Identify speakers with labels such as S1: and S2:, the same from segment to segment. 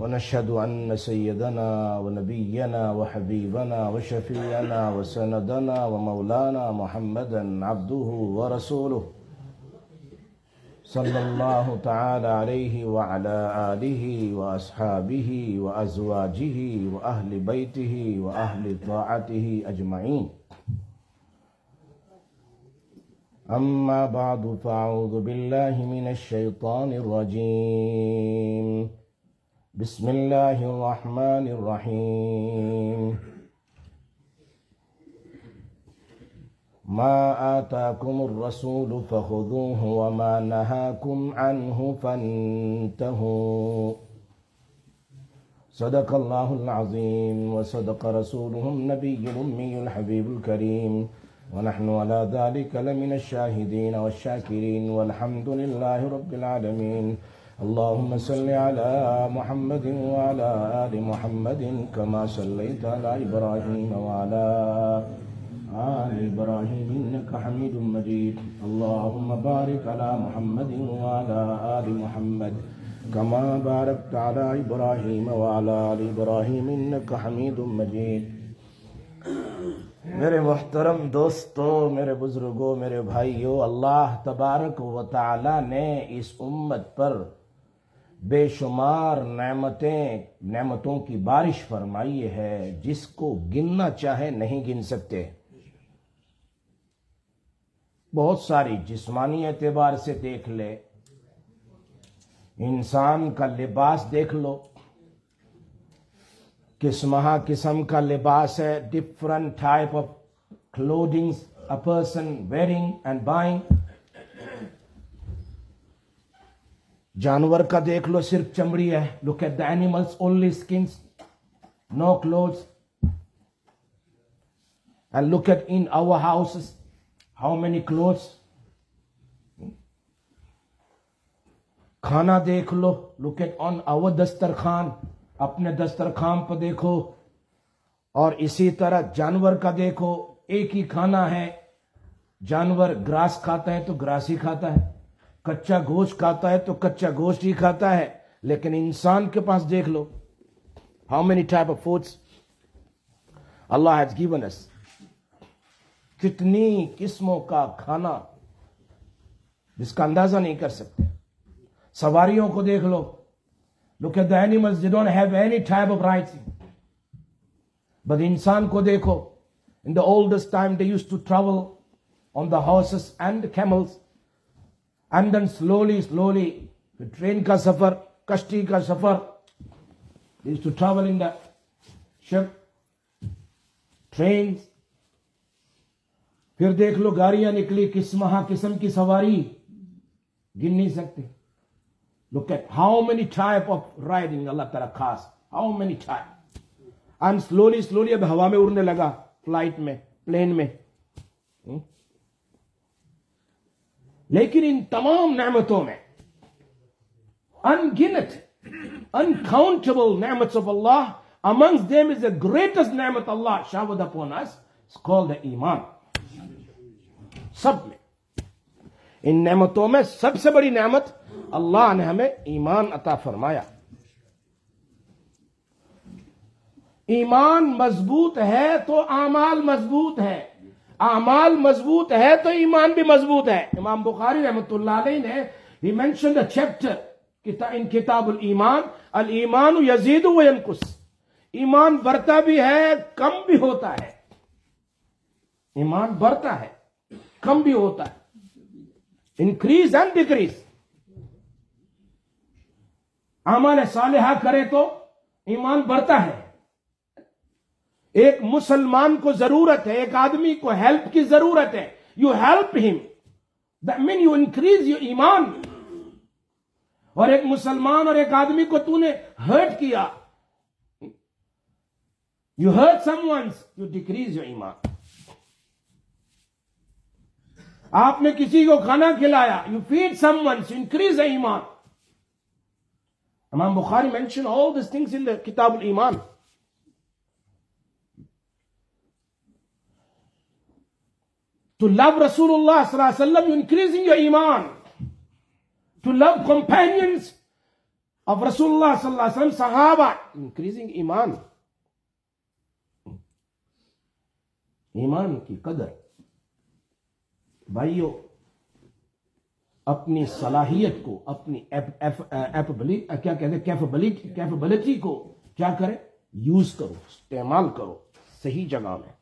S1: ونشهد أن سيدنا ونبينا وحبيبنا وشفيعنا وسندنا ومولانا محمدا عبده ورسوله. صلى الله تعالى عليه وعلى آله وأصحابه وأزواجه وأهل بيته وأهل طاعته أجمعين. أما بعد فأعوذ بالله من الشيطان الرجيم. بسم الله الرحمن الرحيم. ما آتاكم الرسول فخذوه وما نهاكم عنه فانتهوا. صدق الله العظيم وصدق رسوله النبي الأمي الحبيب الكريم. ونحن على ذلك لمن الشاهدين والشاكرين والحمد لله رب العالمين. اللهم صل على محمد وعلى آل محمد كما صليت على إبراهيم وعلى آل إبراهيم إنك حميد مجيد. اللهم بارك على محمد وعلى آل محمد كما باركت على إبراهيم وعلى آل إبراهيم إنك حميد مجيد. میرے محترم دوستو، میرے بزرگوں میرے بھائیوں اللہ تبارک و تعالی نے اس امت پر بے شمار نعمتیں، نعمتوں کی بارش فرمائی ہے، جس کو گننا چاہے نہیں گن سکتے۔ بہت ساری جسمانی اعتبار سے دیکھ لے۔ انسان کا لباس دیکھ لو۔ قسمہ قسم کا لباس ہے؟ Different type of clothing a person wearing and buying جانور کا دیکھ لو، صرف چمڑی ہے۔ Look at the animals only skins no clothes and look at in our house how many clothes کھانا دیکھ لو لک ایٹ آن اوور دسترخوان، اپنے دسترخوان پہ دیکھو۔ اور اسی طرح جانور کا دیکھو، ایک ہی کھانا ہے۔ جانور گراس کھاتا ہے تو گراس ہی کھاتا ہے۔ کچا گوشت کھاتا ہے تو کچا گوشت ہی کھاتا ہے۔ لیکن انسان کے پاس دیکھ لو۔ How many type of foods Allah has given us کتنی قسموں کا کھانا جس کا اندازہ نہیں کر سکتے۔ سواریوں کو دیکھ لو۔ Look at the animals don't have any type of rights but انسان کو دیکھو۔ In the oldest time they use to travel on the horses and camels and then slowly slowly train کا سفر کشتی کا سفر to travel in the ship train پھر دیکھ لو گاڑیاں نکلی قسم قسم کی سواری گن نہیں سکتے look at how many type of riding Allah تعالیٰ خاص how many type I am slowly slowly اب ہوا میں اڑنے لگا فلائٹ میں پلین میں لیکن ان تمام نعمتوں میں انگنت انکاؤنٹبل نعمت of Allah among them is the greatest نعمت اللہ شاود اپون اس کال دا ایمان. سب میں. ان نعمتوں میں سب سے بڑی نعمت اللہ نے ہمیں ایمان عطا فرمایا. ایمان مضبوط ہے تو اعمال مضبوط ہے اعمال مضبوط ہے تو ایمان بھی مضبوط ہے۔ امام بخاری رحمت اللہ علیہ نے ہی مینشن چیپٹر ان کتاب الایمان الایمان یزید و ینقص ایمان بڑھتا بھی ہے، کم بھی ہوتا ہے۔ ایمان بڑھتا ہے، کم بھی ہوتا ہے۔ انکریز اینڈ ڈیکریز اعمال صالحہ کرے تو ایمان بڑھتا ہے۔ ایک مسلمان کو ضرورت ہے ایک آدمی کو ہیلپ کی ضرورت ہے۔ یو ہیلپ ہم مین یو انکریز یو ایمان. اور ایک مسلمان اور ایک آدمی کو تو نے ہرٹ کیا۔ You hurt someone, you decrease your iman. آپ نے کسی کو کھانا کھلایا you feed someone increase a ایمان۔ امام بخاری mention all this things in دا کتاب المان ٹو لو رسول اللہ صلی اللہ علیہ وسلم یو انکریزنگ یور ایمان ٹو لو کمپینئنس آف رسول اللہ صلی اللہ علیہ انکریزنگ ایمان ایمان کی قدر بھائیو اپنی صلاحیت کو اپنی کیا کہتے ہیں کیفبلٹی کو کیا کرے یوز کرو استعمال کرو صحیح جگہ میں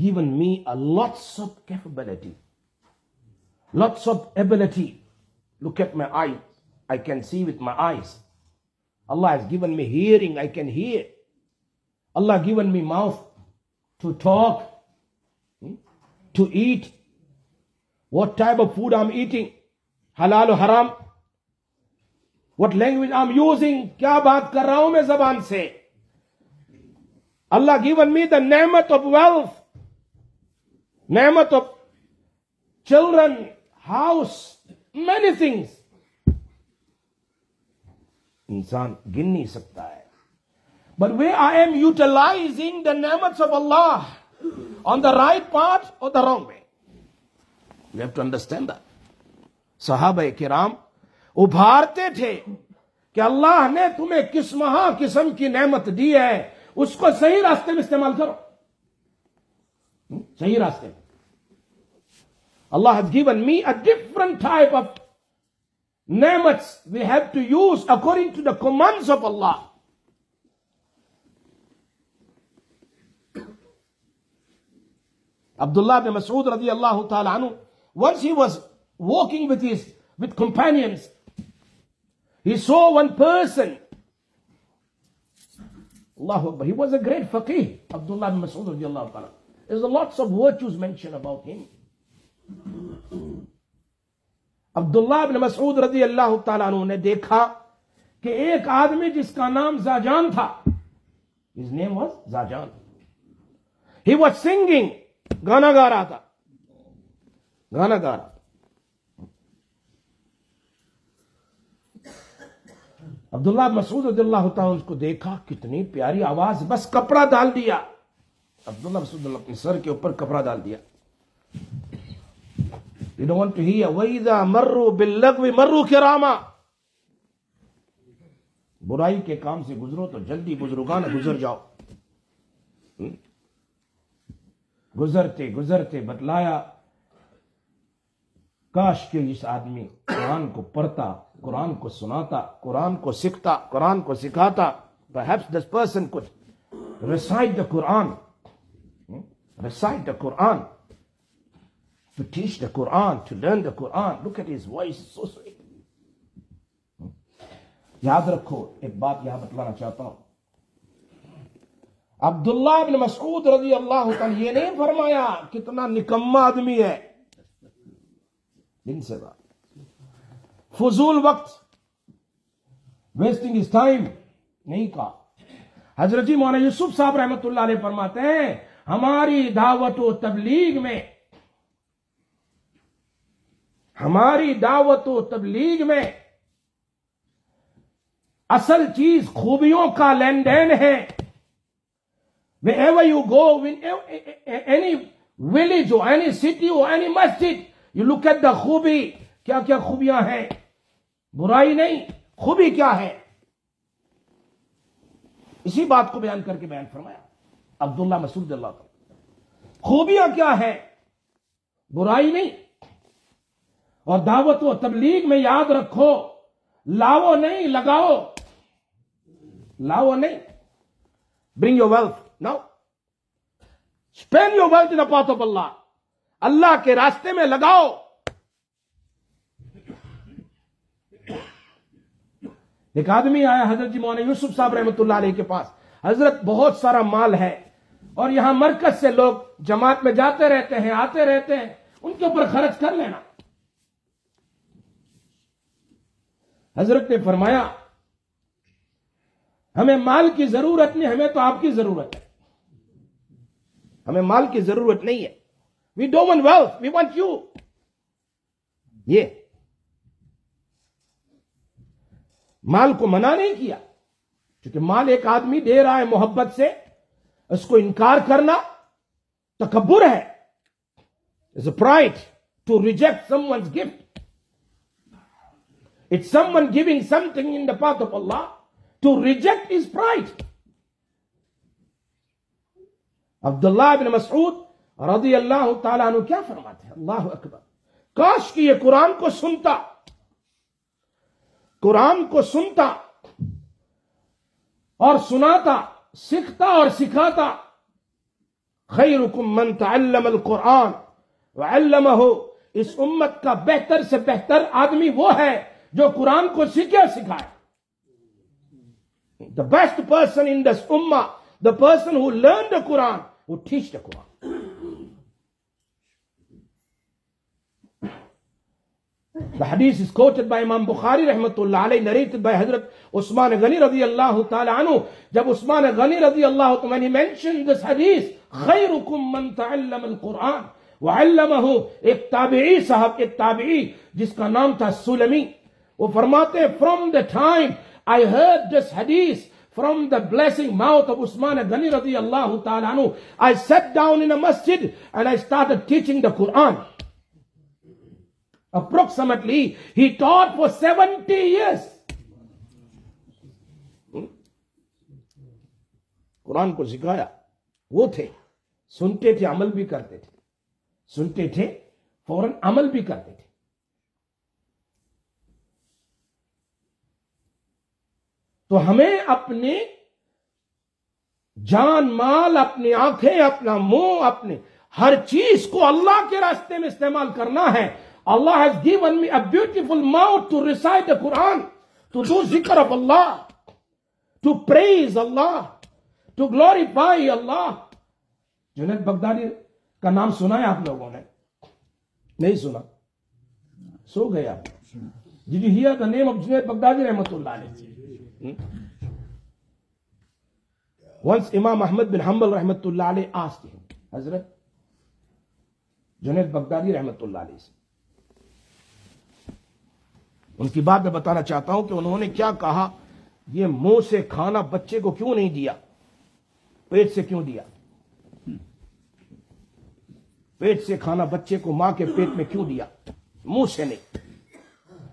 S1: given me a lots of capability lots of ability look at my eye. I can see with my eyes allah has given me hearing i can hear allah given me mouth to talk hmm, to eat what type of food i'm eating? Halal or haram? What language I using کیا بات کر رہا ہوں میں زبان سے؟ اللہ given me the نعمت of wealth نعمت of children house many things انسان گن نہیں سکتا ہے۔ But way I am utilising the نعمت of Allah on the right part اور the wrong way you have to understand the صحابہ کرام ابھارتے تھے کہ اللہ نے تمہیں کس مہا قسم کی نعمت دی ہے، اس کو صحیح راستے میں استعمال کرو۔ صحیح راستے میں۔ اللہ has given me a different type of نعمت۔ We have to use according to the commands of Allah Abdullah bin Masud رضی اللہ تعالی عنہ، once once he was walking with with companions he saw one person. Allahu Akbar. He was a great faqih, Abdullah ibn Mas'ud radiallahu ta'ala. There's lots of virtues mentioned about him. Abdullah bin Masud رضی Allah تعالیٰ عنہ نے دیکھا کہ ایک آدمی جس کا نام زاجان تھا his name was زاجان he was singing گانا گا رہا تھا گانا گا رہا تھا عبداللہ مسعود رضی اللہ تعالیٰ اس کو دیکھا، کتنی پیاری آواز، بس کپڑا ڈال دیا۔ عبداللہ مسعود اللہ اپنے سر کے اوپر کپڑا ڈال دیا۔ You don't want to hear وَإِذَا مَرُّوا بِاللَّغْوِ مَرُّوا كِرَامًا۔ برائی کے کام سے گزرو تو جلدی گزرگان گزر جاؤ۔ گزرتے گزرتے، بتلایا۔ کاش کے اس آدمی قرآن کو پڑھتا، قرآن کو سناتا، قرآن کو سکھتا قرآن کو سکھاتا، perhaps this person could recite the Quran. Hmm? Recite the Quran. To teach the Quran to learn the Quran. Look at his voice so sweet. Hmm? یاد رکھو، ایک بات یہاں بتلانا چاہتا ہوں۔ عبداللہ بن مسعود رضی اللہ تعالی یہ نہیں فرمایا کتنا نکما آدمی ہے۔ سے بات فضول وقت. ویسٹنگ اس ٹائم نہیں کہا. حضرت جی مولانا یوسف صاحب رحمت اللہ علیہ فرماتے ہیں ہماری دعوت و تبلیغ میں ہماری دعوت و تبلیغ میں اصل چیز خوبیوں کا لین دین ہے۔ Wherever you go, in any village or any city or any masjid, you look at the خوبی، کیا کیا خوبیاں ہیں؟ برائی نہیں، خوبی کیا ہے؟ اسی بات کو بیان کر کے بیان فرمایا۔ عبداللہ مسعود اللہ کا خوبیاں کیا ہے برائی نہیں۔ اور دعوت و تبلیغ میں یاد رکھو، لاؤ نہیں، لگاؤ۔ لاؤ نہیں۔ Bring your wealth no spend you wealth in path of Allah Allah کے راستے میں لگاؤ۔ ایک آدمی آیا حضرت جی مولانا یوسف صاحب رحمۃ اللہ علیہ کے پاس۔ حضرت بہت سارا مال ہے اور یہاں مرکز سے لوگ جماعت میں جاتے رہتے ہیں، آتے رہتے ہیں۔ ان کے اوپر خرچ کر لینا۔ حضرت نے فرمایا، ہمیں مال کی ضرورت نہیں، ہمیں تو آپ کی ضرورت ہے۔ ہمیں مال کی ضرورت نہیں ہے۔ We do one well we want you یہ مال کو منع نہیں کیا. کیونکہ مال ایک آدمی دے رہا ہے محبت سے. اس کو انکار کرنا تکبر ہے. A pride to reject someone's gift it someone giving something in the path of Allah to reject is pride Abdullah bin Masud رضی اللہ تعالیٰ عنہ کیا فرماتے ہیں؟ اللہ اکبر۔ کاش کی یہ قرآن کو سنتا۔ قرآن کو سنتا اور سناتا سکھتا اور سکھاتا۔ خیرکم من تعلم القرآن وعلمہ اس امت کا بہتر سے بہتر آدمی وہ ہے جو قرآن کو سیکھے اور سکھائے۔ The best person in this اما the person who learn the قرآن وہ ٹھیک دا قرآن۔ The hadith is quoted by Imam Bukhari rahmatullah alayhi, narrated by Hazrat Usman Ghani radiyallahu ta'ala anhu. Jab Usman Ghani radiyallahu ta'ala, when he mentioned this hadith, خیرکم من تعلم القرآن وعلمہ ایک تابعی صاحب ایک تابعی جس کا نام تھا سلمی وہ فرماتے ہیں from the time I heard this hadith from the blessing mouth of Usman Ghani radiyallahu ta'ala anhu, I sat down in a masjid and I started teaching the Quran. Approximately, he taught for 70 years. Hmm? قرآن کو سکھایا. وہ تھے. سنتے تھے عمل بھی کرتے تھے. سنتے تھے فوراً عمل بھی کرتے تھے. تو ہمیں اپنے جان مال اپنی آنکھیں اپنا منہ اپنے ہر چیز کو اللہ کے راستے میں استعمال کرنا ہے۔ Allah has given me a beautiful mouth to recite the Quran, to do zikr of Allah, to praise Allah, to glorify Allah. Junaid Baghdadi کا نام سنا ہے آپ لوگوں نے نہیں سنا سو گئے آپ Did you hear the name of Junaid Baghdadi rahmatullah alayhi? Once Imam Ahmad bin Hanbal rahmatullah alayhi asked him, Hazrat, Junaid Baghdadi rahmatullah alayhi ان کی بات میں بتانا چاہتا ہوں کہ انہوں نے کیا کہا؟ یہ منہ سے کھانا بچے کو کیوں نہیں دیا؟ پیٹ سے کیوں دیا؟ پیٹ سے کھانا بچے کو ماں کے پیٹ میں کیوں دیا؟ منہ سے نہیں۔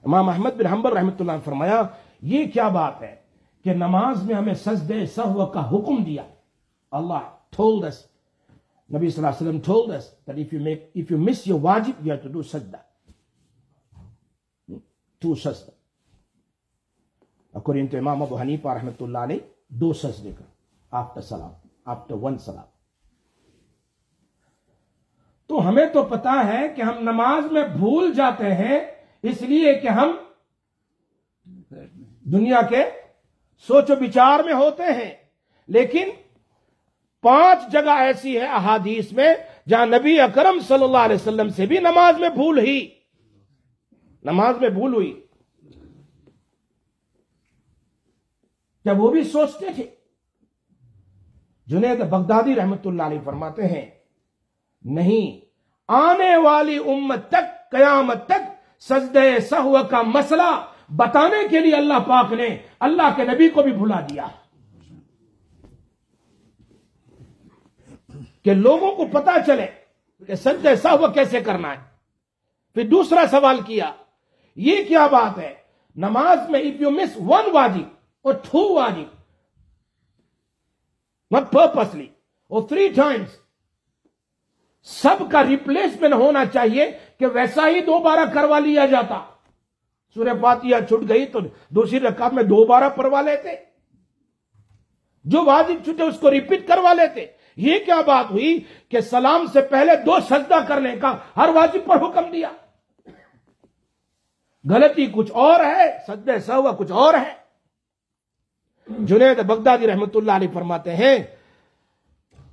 S1: امام احمد بن حنبل رحمت اللہ نے فرمایا، یہ کیا بات ہے کہ نماز میں ہمیں سجدے سہو کا حکم دیا؟ اللہ told us نبی صلی اللہ علیہ وسلم told us that if you make if you miss your wajib you have to do sajda two sajda according to Imam Abu Hanifa رحمت اللہ علیہ دو سجدے کا after salam after one salam تو ہمیں تو پتا ہے کہ ہم نماز میں بھول جاتے ہیں، اس لیے کہ ہم دنیا کے سوچ و بچار میں ہوتے ہیں۔ لیکن پانچ جگہ ایسی ہے احادیث میں جہاں نبی اکرم صلی اللہ علیہ وسلم سے بھی نماز میں بھول ہی۔ نماز میں بھول ہوئی۔ کیا وہ بھی سوچتے تھے۔ جنید بغدادی رحمت اللہ علیہ فرماتے ہیں، نہیں، آنے والی امت تک، قیامت تک سجدہ سہو کا مسئلہ بتانے کے لیے اللہ پاک نے اللہ کے نبی کو بھی بھلا دیا۔ کہ لوگوں کو پتا چلے کہ سجدہ سہو کیسے کرنا ہے۔ پھر دوسرا سوال کیا۔ یہ کیا بات ہے؟ نماز میں اف یو مس ون واجب اور ٹو واجب نٹ پرپسلی اور تھری ٹائمس سب کا ریپلیسمنٹ ہونا چاہیے کہ ویسا ہی دوبارہ کروا لیا جاتا۔ سورہ فاتحہ چھٹ گئی تو دوسری رکعت میں دوبارہ پروا لیتے۔ جو واجب چھٹے اس کو ریپیٹ کروا لیتے۔ یہ کیا بات ہوئی کہ سلام سے پہلے دو سجدہ کرنے کا ہر واجب پر حکم دیا۔ غلطی کچھ اور ہے، سجدہ سہوا کچھ اور ہے۔ جنید بغدادی رحمت اللہ علیہ فرماتے ہیں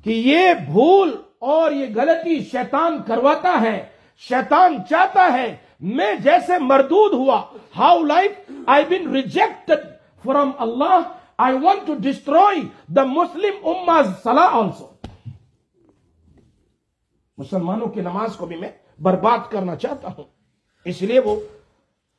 S1: کہ یہ بھول اور یہ غلطی شیطان کرواتا ہے، شیطان چاہتا ہے، میں جیسے مردود ہوا، how like I been rejected from Allah, I want to destroy the Muslim اما صلاح آلسو۔ مسلمانوں کی نماز کو بھی میں برباد کرنا چاہتا ہوں، اس لیے وہ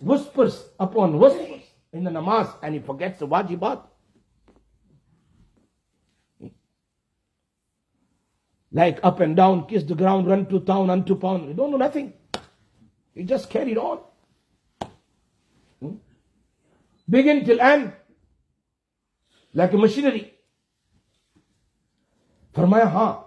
S1: whispers upon whispers in the namaz and he forgets the wajibat. Like up and down, kiss the ground, run to town, run to pound. You don't know nothing. You just carried on. Hmm? Begin till end. Like a machinery. For my heart.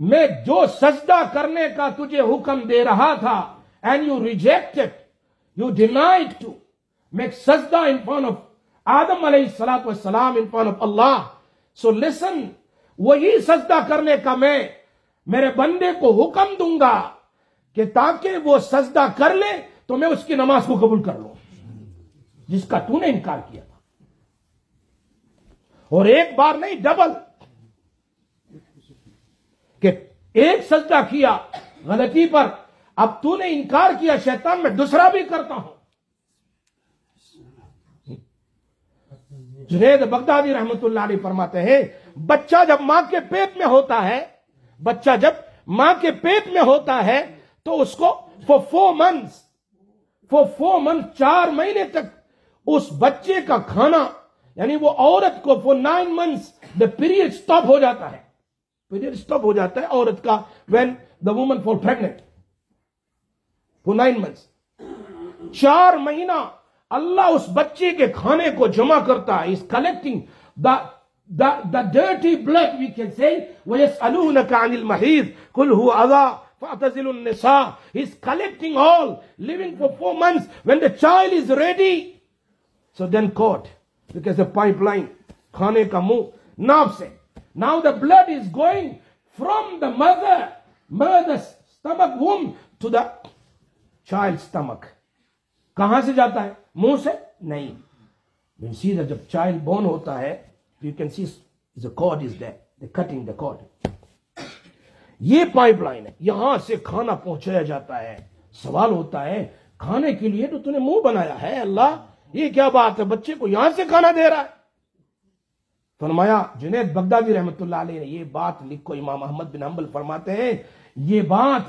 S1: میں جو سجدہ کرنے کا تجھے حکم دے رہا تھا and you rejected you denied to make سجدہ ان فون آف آدم علیہ السلام والسلام ان فون آف اللہ. سو لسن وہی سجدہ کرنے کا میں میرے بندے کو حکم دوں گا کہ تاکہ وہ سجدہ کر لے تو میں اس کی نماز کو قبول کر لوں، جس کا تو نے انکار کیا تھا۔ اور ایک بار نہیں ڈبل کہ ایک سجدہ کیا غلطی پر، اب تو نے انکار کیا، شیطان میں دوسرا بھی کرتا ہوں۔ جنید بغدادی رحمت اللہ علیہ فرماتے ہیں، بچہ جب ماں کے پیٹ میں ہوتا ہے، بچہ جب ماں کے پیٹ میں ہوتا ہے، تو اس کو four four months four four month چار مہینے تک اس بچے کا کھانا یعنی وہ عورت کو four nine months the period stop ہو جاتا ہے۔ پیریڈ اسٹاپ ہو جاتا ہے عورت کا when the woman four pregnant four nine months چار مہینہ اللہ اس بچے کے کھانے کو جمع کرتا ہے اس collecting the the the dirty blood we can see وَيَسْأَلُونَكَ عَنِ الْمَحِيدِ قُلْ هُوَ عَذَا فَأَتَزِلُ النِّسَاءِ He's collecting all, living for four months. When the child is ready, so then caught. Because the pipeline, کھانے کا منہ ناف سے Now the blood is going from the mother, mother's stomach womb to the child's stomach. کہاں سے جاتا ہے؟ منہ سے نہیں. سیدھا جب چائلڈ بورن ہوتا ہے you can see cord is the cutting the cord یہ پائپ لائن ہے. یہاں سے کھانا پہنچایا جاتا ہے. سوال ہوتا ہے کھانے کے لیے تو تھی منہ بنایا ہے اللہ؟ یہ کیا بات ہے؟ بچے کو یہاں سے کھانا دے رہا ہے؟ فرمایا، جنید بغدادی رحمت اللہ علیہ نے یہ بات لکھو امام احمد بن حنبل فرماتے ہیں، یہ بات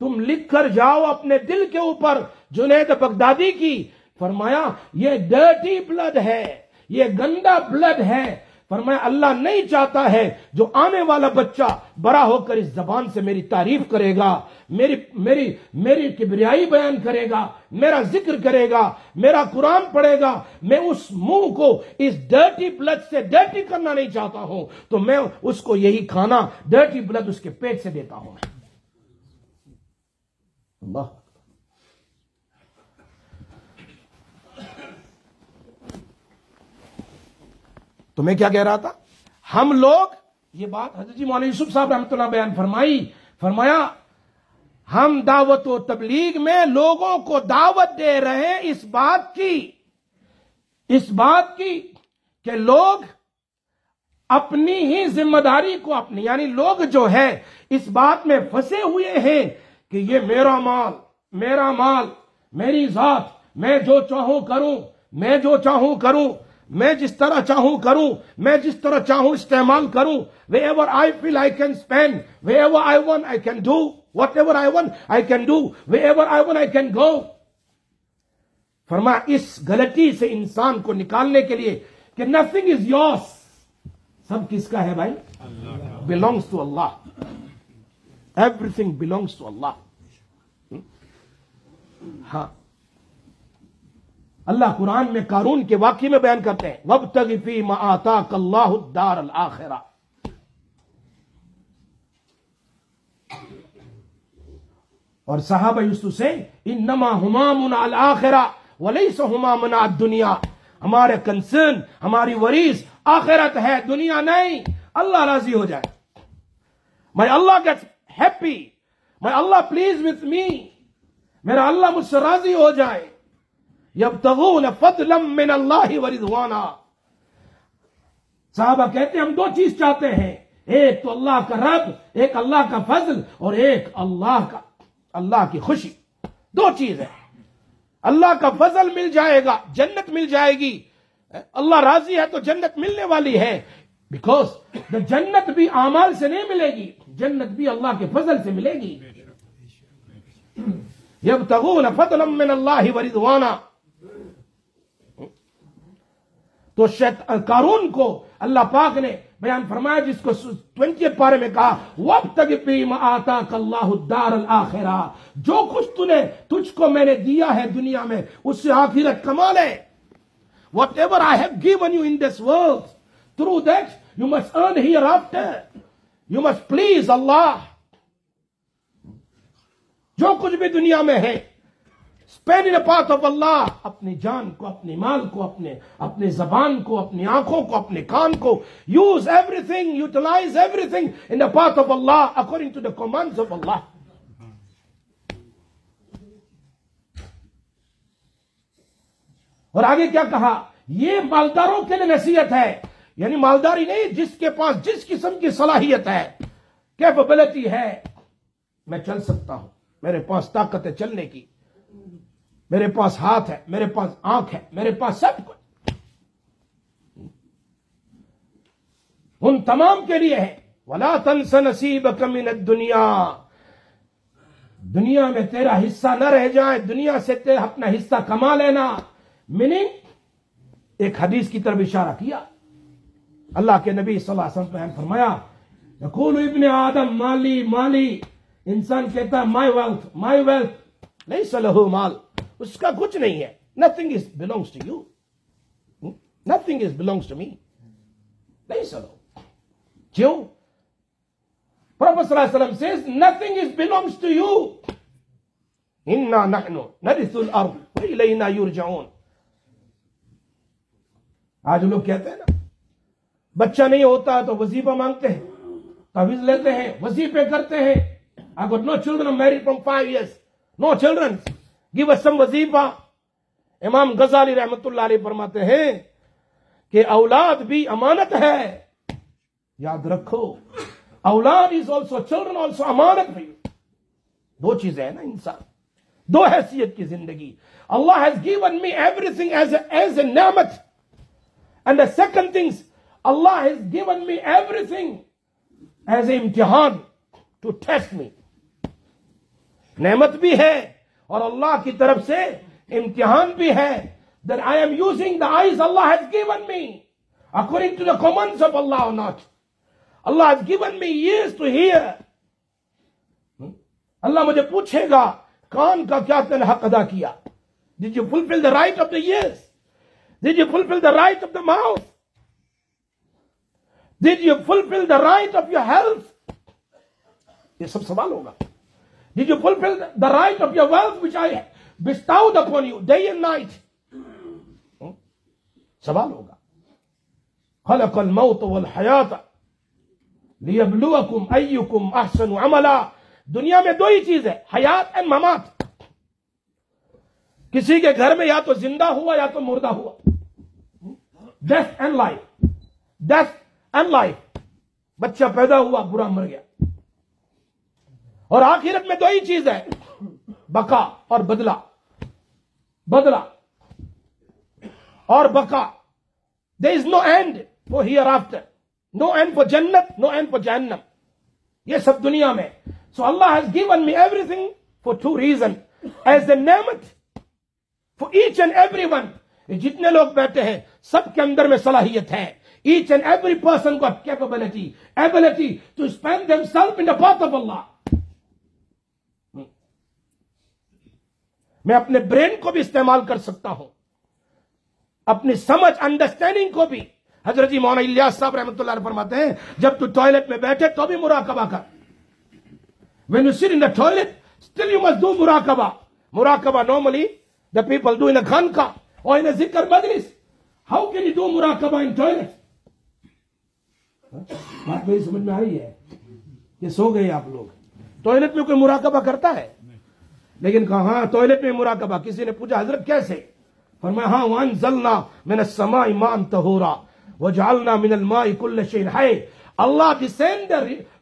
S1: تم لکھ کر جاؤ اپنے دل کے اوپر جنید بغدادی کی۔ فرمایا، یہ ڈرٹی بلڈ ہے، یہ گندا بلڈ ہے فرمایا، اللہ نہیں چاہتا ہے جو آنے والا بچہ بڑا ہو کر اس زبان سے میری تعریف کرے گا، میری میری میری کبریائی بیان کرے گا، میرا ذکر کرے گا، میرا قرآن پڑھے گا، میں اس منہ کو اس ڈرٹی بلڈ سے ڈرٹی کرنا نہیں چاہتا ہوں، تو میں اس کو یہی کھانا ڈرٹی بلڈ اس کے پیٹ سے دیتا ہوں۔ اللہ۔ تو میں کیا کہہ رہا تھا؟ ہم لوگ، یہ بات حضرت جی مولانا یوسف صاحب رحمۃ اللہ بیان فرمائی، فرمایا، ہم دعوت و تبلیغ میں لوگوں کو دعوت دے رہے ہیں اس بات کی، اس بات کی کہ لوگ اپنی ہی ذمہ داری کو اپنی یعنی لوگ جو ہے اس بات میں پھنسے ہوئے ہیں کہ یہ میرا مال میرا مال، میری ذات، میں جو چاہوں کروں، میں جو چاہوں کروں میں جس طرح چاہوں کروں میں جس طرح چاہوں استعمال کروں wherever I feel I can spend wherever I want I can do whatever I want I can do wherever I want I can go فرما اس غلطی سے انسان کو نکالنے کے لیے کہ نتھنگ از یورس سب کس کا ہے بھائی؟ Belongs to Allah everything belongs to Allah ہاں۔ اللہ قرآن میں قارون کے واقعے میں بیان کرتے ہیں۔ وب تغفی آتا اللہ دار الآخرہ اور صحابہ یوسف سے انما ہما منا الآخرہ ولیس ہما منا دنیا ہمارے کنسرن ہماری وریث آخرت ہے، دنیا نہیں۔ اللہ راضی ہو جائے۔ میں اللہ گیٹ ہیپی میں اللہ پلیز وتھ می میرا اللہ مجھ سے راضی ہو جائے۔ یبتغون فضلا من اللہ ورضوانا۔ صحابہ کہتے ہیں، ہم دو چیز چاہتے ہیں۔ ایک تو اللہ کا رب، ایک اللہ کا فضل، اور ایک اللہ کا، اللہ کی خوشی۔ دو چیز ہے اللہ کا فضل مل جائے گا، جنت مل جائے گی۔ اللہ راضی ہے تو جنت ملنے والی ہے۔ بیکاز دا جنت بھی اعمال سے نہیں ملے گی، جنت بھی اللہ کے فضل سے ملے گی۔ جب تغون فضلا من اللہ ورضوانا۔ تو کارون کو اللہ پاک نے بیان فرمایا، جس کو ٹوینٹی پارے میں کہا وقت آتا اللہ الدار الآخرہ جو کچھ تو نے تجھ کو میں نے دیا ہے دنیا میں، اس سے آخرت کمال ہے۔ Whatever I have given you in this world through that you must earn hereafter you must please Allah جو کچھ بھی دنیا میں ہے اسپین پاتھ آف اللہ اپنی جان کو اپنے مال کو، اپنے اپنے زبان کو، اپنی آنکھوں کو، اپنے کان کو. Use everything utilise everything in the path of Allah according to the command of Allah اور آگے کیا کہا؟ یہ مالداروں کے لیے نصیحت ہے. یعنی مالداری نہیں، جس کے پاس، جس قسم کی صلاحیت ہے. کیپبلٹی ہے؟ میں چل سکتا ہوں. میرے پاس طاقت ہے چلنے کی. میرے پاس ہاتھ ہے، میرے پاس آنکھ ہے، میرے پاس سب کچھ۔ ان تمام کے لیے ہے۔ ولا تنس نصیب کمن دنیا دنیا میں تیرا حصہ نہ رہ جائے، دنیا سے تیرا اپنا حصہ کما لینا۔ میننگ ایک حدیث کی طرف اشارہ کیا۔ اللہ کے نبی صلی اللہ علیہ وسلم نے فرمایا، یقول ابن آدم، مالی مالی۔ انسان کہتا ہے مائی ویلتھ مائی ویلتھ نہیں سلح مال. اس کا کچھ نہیں ہے۔ Nothing is belongs to you nothing is belongs to me نہیں سلو کیوں؟ صلی اللہ وسلم says nothing is belongs to you انا نحنو نرث الارض وإلینا یرجعون آج لوگ کہتے ہیں نا، بچہ نہیں ہوتا تو وظیفہ مانگتے ہیں، تعویذ لیتے ہیں، وظیفے کرتے ہیں۔ I got no children married from five years. No children. Give us وظیفہ امام غزالی رحمت اللہ علیہ فرماتے ہیں کہ اولاد بھی امانت ہے۔ یاد رکھو، اولاد از آلسو چلڈرن آلسو امانت بھی۔ دو چیزیں ہیں نا انسان۔ دو حیثیت کی زندگی۔ Allah has given me everything as as a نعمت۔ And the second things Allah has given me everything as a امتحان ٹو ٹیسٹ می نعمت بھی ہے۔ اور اللہ کی طرف سے امتحان بھی ہے. Then I am using the eyes Allah has given me according to the commands of Allah not Allah has given me ears to hear Allah مجھے پوچھے گا، کان کا کیا تین حق ادا کیا؟ Did you fulfil the right of the eyes did you fulfil the right of the mouth did you fulfil the right of your health یہ سب سوال ہوگا. Did you fulfill the right of your wealth which I bestowed upon you day and night? Hmm? سوال ہوگا. خلق الموت والحیات لیبلوکم ایکم احسن عملا. دنیا میں دو ہی چیز ہے، حیات اینڈ ممات. کسی کے گھر میں یا تو زندہ ہوا یا تو مردہ ہوا. Death and life death and life بچہ پیدا ہوا، برا مر گیا. اور آخرت میں دو ہی چیز ہے بکا اور بدلا بدلا اور بکا دے is now and for hereafter now and for جنت نو اینڈ فور جہنم۔ یہ سب دنیا میں۔ So Allah has given me everything for to reason as a Nimat for each and every one جتنے لوگ بیٹھے ہیں، سب کے اندر میں صلاحیت ہے۔ ایچ اینڈ ایوری پرسن کو capability ability to spend them self in the path of Allah میں اپنے برین کو بھی استعمال کر سکتا ہوں۔ اپنی سمجھ انڈرسٹینڈنگ کو بھی۔ حضرت جی مولانا الیاس صاحب رحمۃ اللہ علیہ فرماتے ہیں، جب تو ٹوائلٹ میں بیٹھے تو بھی مراقبہ کر۔ When you sit in the toilet still you must do مراقبہ۔ مراقبہ normally the people do in Khan کا اور ان ذکر مجلس ہاؤ کین یو ڈو مراقبہ ان ٹوائلٹ بات میری سمجھ میں آئی ہے کہ سو گئے آپ لوگ۔ ٹوائلٹ میں کوئی مراقبہ کرتا ہے؟ لیکن کہا ہاں ٹوائلٹ میں مراقبہ. کسی نے پوچھا، حضرت، کیسے؟ فرمایا ہاں وان زلنا من السماء مان تہورا وجعلنا من الماء كل شيء حي. Allah descend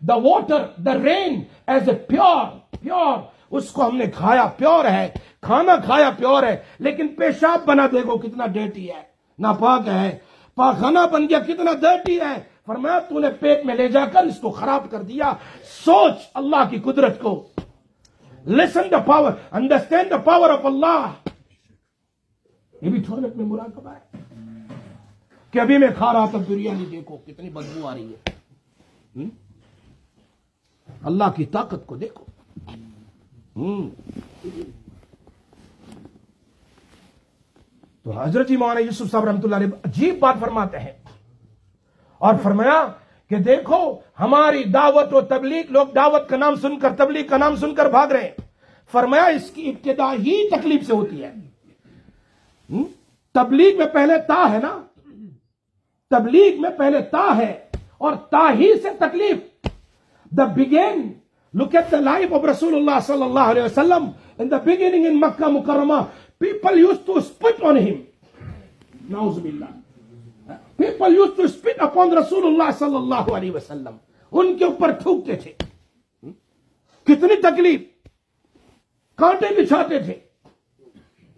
S1: the water the rain as a pure pure اس کو ہم نے کھایا پیور ہے. کھانا کھایا پیور ہے. لیکن پیشاب بنا دیکھو کتنا ڈیٹی ہے. ناپاک ہے. پاخانہ بن گیا کتنا ڈیٹی ہے. فرمایا تو نے پیٹ میں لے جا کر اس کو خراب کر دیا. سوچ اللہ کی قدرت کو. Listen the power understand the power of Allah یہ بھی ٹوائلٹ میں مراقبہ ہے کہ ابھی میں کھا رہا تھا بریانی دیکھو کتنی بدبو آ رہی ہے اللہ کی طاقت کو دیکھو تو حضرت جی مولانا یوسف صاحب رحمۃ اللہ علیہ عجیب بات فرماتے ہیں اور فرمایا کہ دیکھو، ہماری دعوت و تبلیغ، لوگ دعوت کا نام سن کر، تبلیغ کا نام سن کر بھاگ رہے ہیں۔ فرمایا، اس کی ابتدا ہی تکلیف سے ہوتی ہے۔ تبلیغ میں پہلے تا ہے نا؟ تبلیغ میں پہلے تا ہے اور تا ہی سے تکلیف۔ The begin look at the life of رسول اللہ صلی اللہ علیہ وسلم ان دا بگیننگ ان مکہ مکرمہ people use to spit on him ناؤز باللہ people use to spit upon رسول اللہ صلی اللہ علیہ وسلم ان کے اوپر تھوکتے تھے۔ کتنی تکلیف۔ کانٹے بچھاتے تھے۔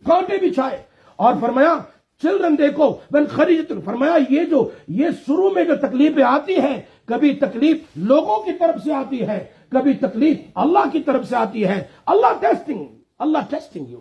S1: کانٹے بچھائے۔ اور فرمایا چلڈرن دیکھو وین خریج فرمایا، یہ جو، یہ شروع میں جو تکلیفیں آتی ہیں، کبھی تکلیف لوگوں کی طرف سے آتی ہے، کبھی تکلیف اللہ کی طرف سے آتی ہے۔ Allah testing Allah testing you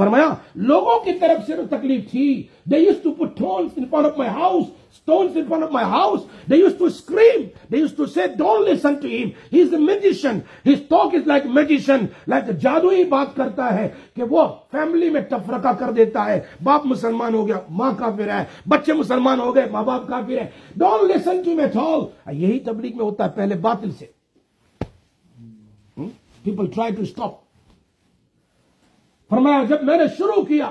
S1: فرمایا لوگوں کی طرف سے تکلیف تھی they use to put stones in front of my house stones in front of my house. They used to scream. They used to say, don't listen to him. He's a magician. His talk is like magician. Like جادوئی بات کرتا ہے کہ وہ family میں تفرقہ کر دیتا ہے باپ مسلمان ہو گیا ماں کافر ہے بچے مسلمان ہو گئے ماں باپ کافر ہے don't listen to me at all. یہی تبلیغ میں ہوتا ہے پہلے باطل سے پیپل ٹرائی ٹو اسٹاپ فرمایا، جب میں نے شروع کیا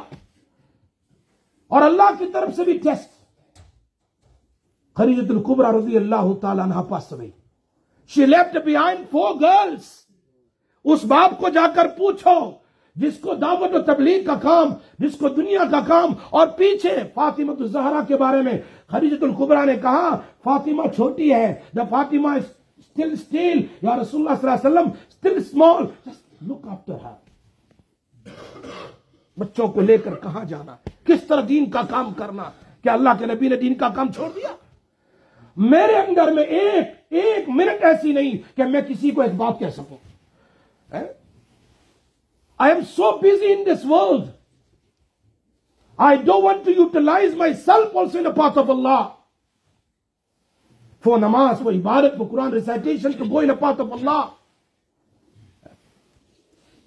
S1: اور اللہ کی طرف سے بھی ٹیسٹ خریجت القبرا رضی اللہ تعالیٰ عنہ پاس گئی she left behind four girls اس باپ کو جا کر پوچھو، جس کو دعوت و تبلیغ کا کام، جس کو دنیا کا کام، اور پیچھے فاطمہ الزہرا کے بارے میں خریجت القبرا نے کہا، فاطمہ چھوٹی ہے دا فاطمہ اسٹل اسٹیل یا رسول اللہ صلی اللہ علیہ وسلم still small look after her بچوں کو لے کر کہاں جانا کس طرح دین کا کام کرنا کیا اللہ کے نبی نے دین کا کام چھوڑ دیا؟ میرے اندر میں ایک ایک منٹ ایسی نہیں کہ میں کسی کو ایک بات کہہ سکوں۔ I am so busy in this world I do want to utilise myself also in path of Allah for نماز وہ عبادت وہ Quran recitation to go in path of Allah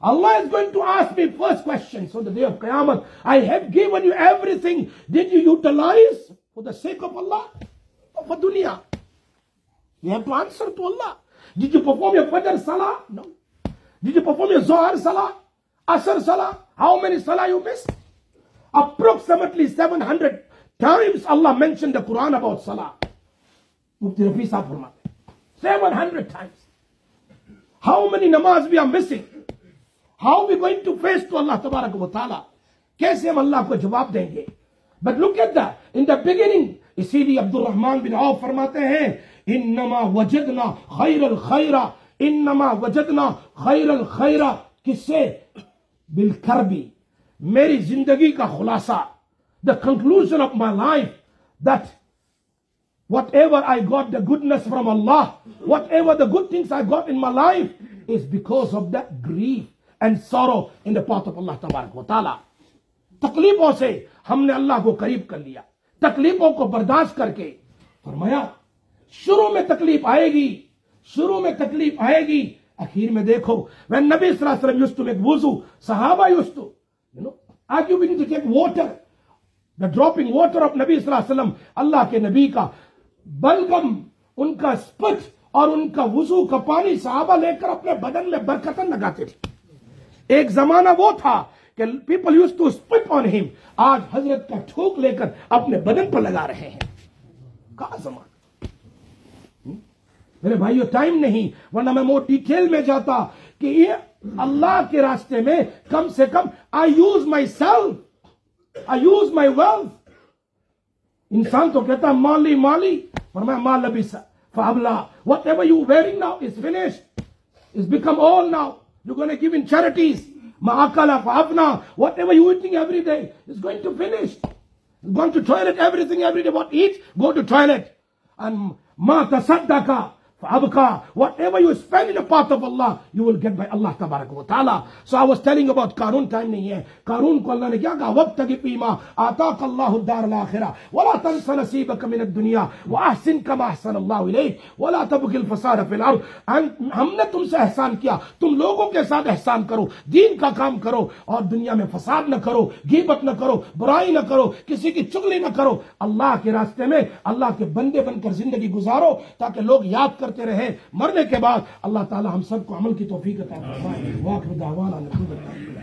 S1: Allah is going to ask me first question. So the day of Qiyamah, I have given you everything. Did you utilize for the sake of Allah or for dunya? You have to answer to Allah. Did you perform your Fajr Salah? No. Did you perform your Zohar Salah? Asr Salah? How many Salah you missed? Approximately 700 times Allah mentioned the Quran about Salah. Mufti Rafi Sahib 700 times. How many namaz we are missing? How we going to face to Allah تبارک و تعالیٰ کیسے ہم اللہ کو جواب دیں گے؟ But look at the in the beginning اسی لیے عبد الرحمان بن عوف فرماتے ہیں، انما وجدنا خیر الخیرہ انما وجدنا خیر الخیرہ کس سے بالکربی میری زندگی کا خلاصہ the conclusion of my life that whatever I got the goodness from Allah whatever the good things I got in my life is because of the grief and sorrow in the path of Allah تبارک و تکلیفوں سے ہم نے اللہ کو قریب کر لیا۔ تکلیفوں کو برداشت کر کے فرمایا، شروع میں تکلیف آئے گی، شروع میں تکلیف آئے گی۔ اخیر میں دیکھو میں نبی صلی اللہ علیہ وسلم یوز میک وضو، صحابہ یوز ٹو یو نو آج you to take water the dropping water of نبی صلی اللہ علیہ وسلم، اللہ کے نبی کا بلگم ان کا اسپٹ اور ان کا وضو کا پانی صحابہ لے کر اپنے بدن میں برکتن لگاتے تھے۔ ایک زمانہ وہ تھا کہ people use to spit on him آج حضرت کا ٹھوک لے کر اپنے بدن پر لگا رہے ہیں۔ کہا زمانہ؟ میرے بھائیو، ٹائم نہیں، ورنہ میں مور ڈیٹیل میں جاتا کہ یہ اللہ کے راستے میں کم سے کم I use myself I use my wealth. انسان تو کہتا ہے، مالی مالی۔ Whatever you're wearing now is finished. It's become old now. You're going to give in charities. Ma'akala fa'afna. Whatever you're eating every day is going to finish. Going to toilet, everything every day. What eat? Go to toilet. And mata tasaddaka. فأبقى. Whatever you spend in the path of Allah you will get by Allah تبارک و تعالی. So I was telling about Qarun time نہیں ہے. قارون کو اللہ نے کیا کہا، وقت کی پیما آتاک اللہ الدار الاخرہ. ولا تنس نصیبك من الدنیا واحسن كما احسن اللہ الیک. ولا تبغ الفساد في الارض. ہم نے تم سے احسان کیا. تم لوگوں کے ساتھ احسان کرو. دین کا کام کرو اور دنیا میں فساد نہ کرو، غیبت نہ کرو، برائی نہ کرو، کسی کی چغلی نہ کرو. اللہ کے راستے میں اللہ کے بندے بن کر زندگی گزارو تاکہ لوگ یاد کر کرتے رہے، مرنے کے بعد اللہ تعالی ہم سب کو عمل کی توفیق عطا فرمائے۔ واخر دعوانا الحمدللہ